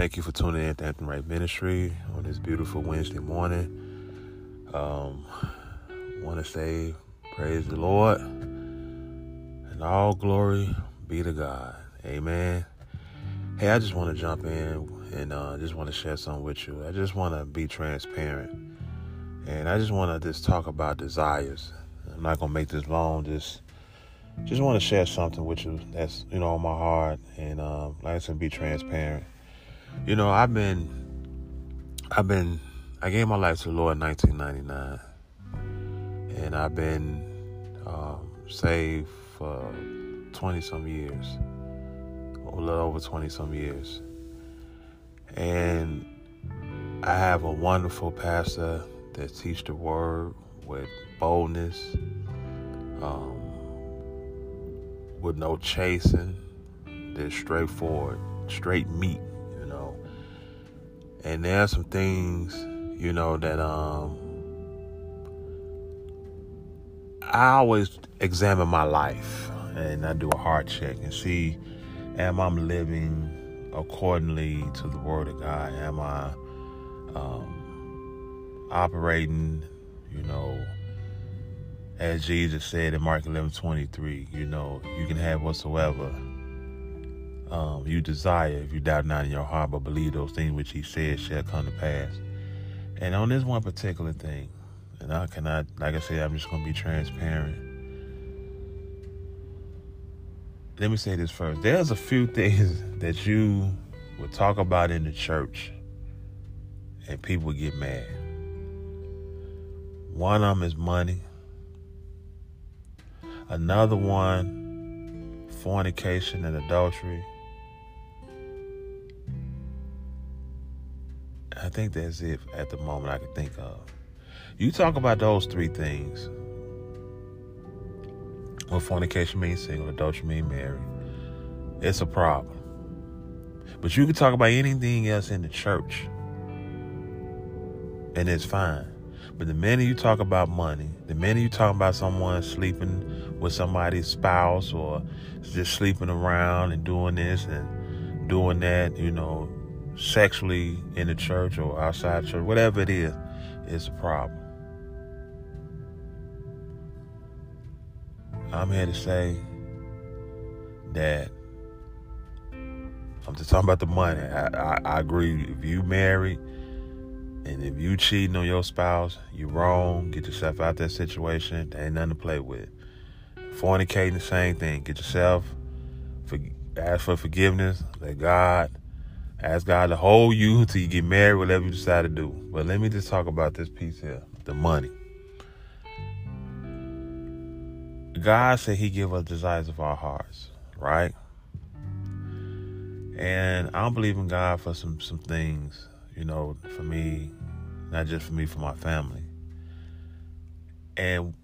Thank you for tuning in to Anthem Right Ministry on this beautiful Wednesday morning. Um, want to say praise the Lord and all glory be to God. Amen. Hey, I just want to jump in and uh, just want to share something with you. I just want to be transparent, and I just want to just talk about desires. I'm not gonna make this long. Just just want to share something with you that's you know on my heart, and um, like I said, be transparent. You know, I've been, I've been, I gave my life to the Lord in 1999, and I've been um, saved for 20 some years, a little over 20 some years. And I have a wonderful pastor that teach the word with boldness, um, with no chasing. They're straightforward, straight meat. And there are some things, you know, that um I always examine my life and I do a heart check and see am I living accordingly to the word of God? Am I um, operating, you know, as Jesus said in Mark 11 23, you know, you can have whatsoever um, you desire if you doubt not in your heart, but believe those things which he said shall come to pass. And on this one particular thing, and I cannot, like I said, I'm just going to be transparent. Let me say this first. There's a few things that you would talk about in the church and people get mad. One of them is money. Another one, fornication and adultery. I think that's it at the moment I can think of. You talk about those three things. Well, fornication means single, adultery means married. It's a problem. But you can talk about anything else in the church, and it's fine. But the minute you talk about money, the minute you talk about someone sleeping with somebody's spouse or just sleeping around and doing this and doing that, you know, sexually in the church or outside church, whatever it is, it's a problem. I'm here to say that I'm just talking about the money. I, I, I agree. If you married and if you cheating on your spouse, you're wrong. Get yourself out that situation. There ain't nothing to play with. Fornicating, the same thing. Get yourself, for, ask for forgiveness. Let God, ask God to hold you till you get married, whatever you decide to do. But let me just talk about this piece here, the money. God said He give us desires of our hearts, right? And I don't believe in God for some some things, you know, for me, not just for me, for my family. And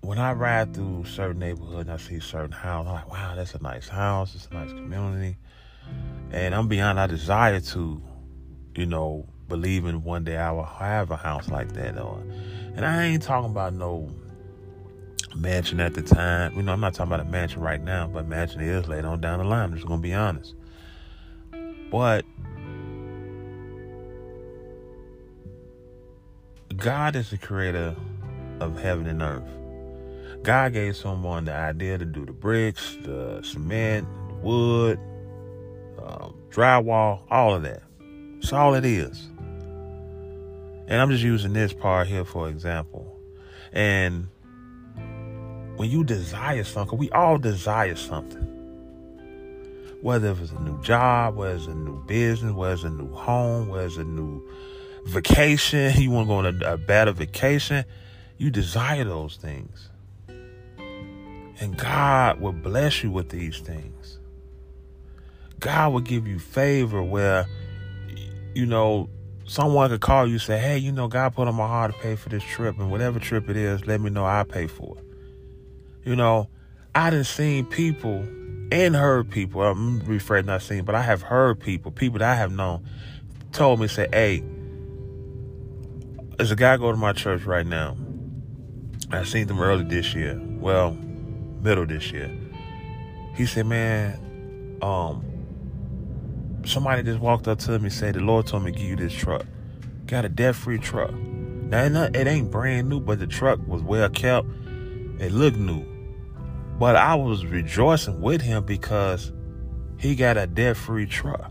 when I ride through certain neighborhoods and I see certain houses, I'm like, wow, that's a nice house, it's a nice community. And I'm beyond I desire to, you know, believing one day I will have a house like that. Or, and I ain't talking about no mansion at the time. You know, I'm not talking about a mansion right now, but mansion is later on down the line. I'm just gonna be honest. But God is the creator of heaven and earth. God gave someone the idea to do the bricks, the cement, the wood, um, drywall, all of that. That's all it is. And I'm just using this part here for example. And when you desire something, we all desire something. Whether it's a new job, whether it's a new business, whether it's a new home, whether it's a new vacation, you want to go on a, a better vacation, you desire those things. And God will bless you with these things. God will give you favor where, you know, someone could call you say, hey, you know, God put on my heart to pay for this trip, and whatever trip it is, let me know I'll pay for it. You know, I done seen people and heard people, I'm rephrasing not seen, but I have heard people, people that I have known, told me, say, hey, there's a guy go to my church right now. I seen them early this year. Well, middle this year. He said, man, um, somebody just walked up to me and said, The Lord told me to give you this truck. Got a debt free truck. Now, it ain't brand new, but the truck was well kept. It looked new. But I was rejoicing with him because he got a debt free truck.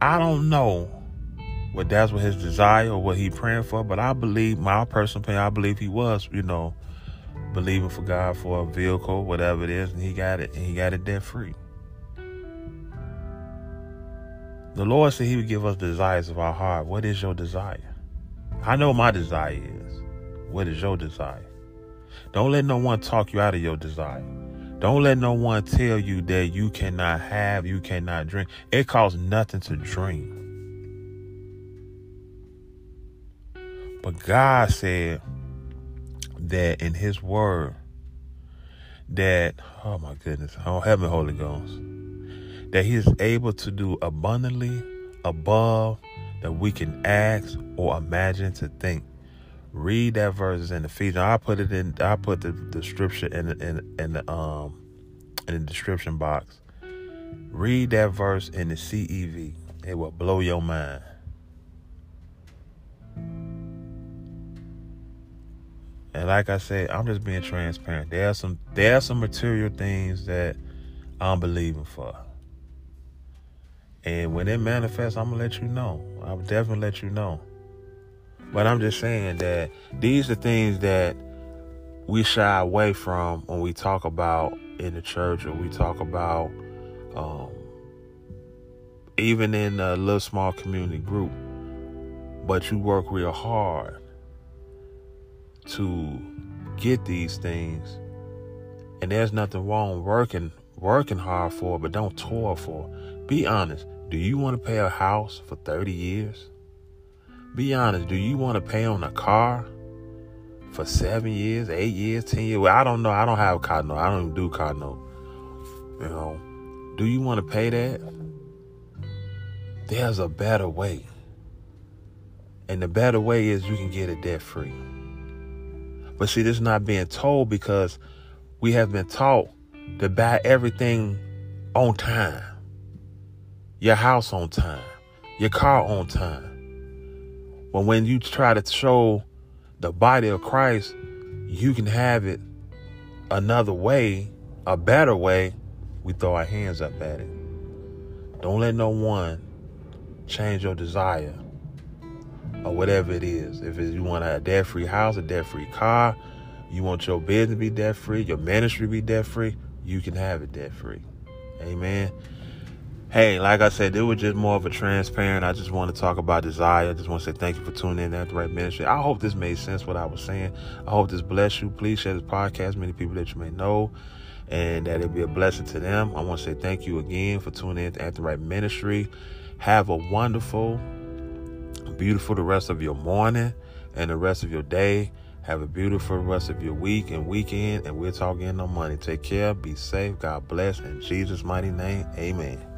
I don't know what that's what his desire or what he praying for, but I believe my personal opinion, I believe he was, you know, believing for God for a vehicle, whatever it is, and he got it, and he got it debt free. The Lord said He would give us desires of our heart. What is your desire? I know my desire is. What is your desire? Don't let no one talk you out of your desire. Don't let no one tell you that you cannot have, you cannot drink. It costs nothing to dream. But God said that in His Word, that, oh my goodness, oh, me, Holy Ghost that he is able to do abundantly above that we can ask or imagine to think. Read that verse in Ephesians. I put it in. I put the, the scripture in in in the um in the description box. Read that verse in the CEV. It will blow your mind. And like I said, I'm just being transparent. There are some there are some material things that I'm believing for. And when it manifests, I'm gonna let you know. I'll definitely let you know. But I'm just saying that these are things that we shy away from when we talk about in the church or we talk about um, even in a little small community group. But you work real hard to get these things. And there's nothing wrong working working hard for, but don't toil for. Be honest. Do you want to pay a house for 30 years? Be honest. Do you want to pay on a car for seven years, eight years, 10 years? Well, I don't know. I don't have a car note. I don't even do car note. You know, do you want to pay that? There's a better way. And the better way is you can get it debt free. But see, this is not being told because we have been taught to buy everything on time your house on time, your car on time. But when you try to show the body of Christ, you can have it another way, a better way, we throw our hands up at it. Don't let no one change your desire or whatever it is. If you want a debt free house, a debt free car, you want your business to be debt free, your ministry be debt free, you can have it debt free. Amen hey, like I said, it was just more of a transparent. I just want to talk about desire. I just want to say thank you for tuning in at the right ministry. I hope this made sense what I was saying. I hope this bless you. Please share this podcast many people that you may know and that it be a blessing to them. I want to say thank you again for tuning in at the right ministry. Have a wonderful, beautiful the rest of your morning and the rest of your day. Have a beautiful rest of your week and weekend, and we're talking no money. Take care, be safe, God bless, in Jesus' mighty name, amen.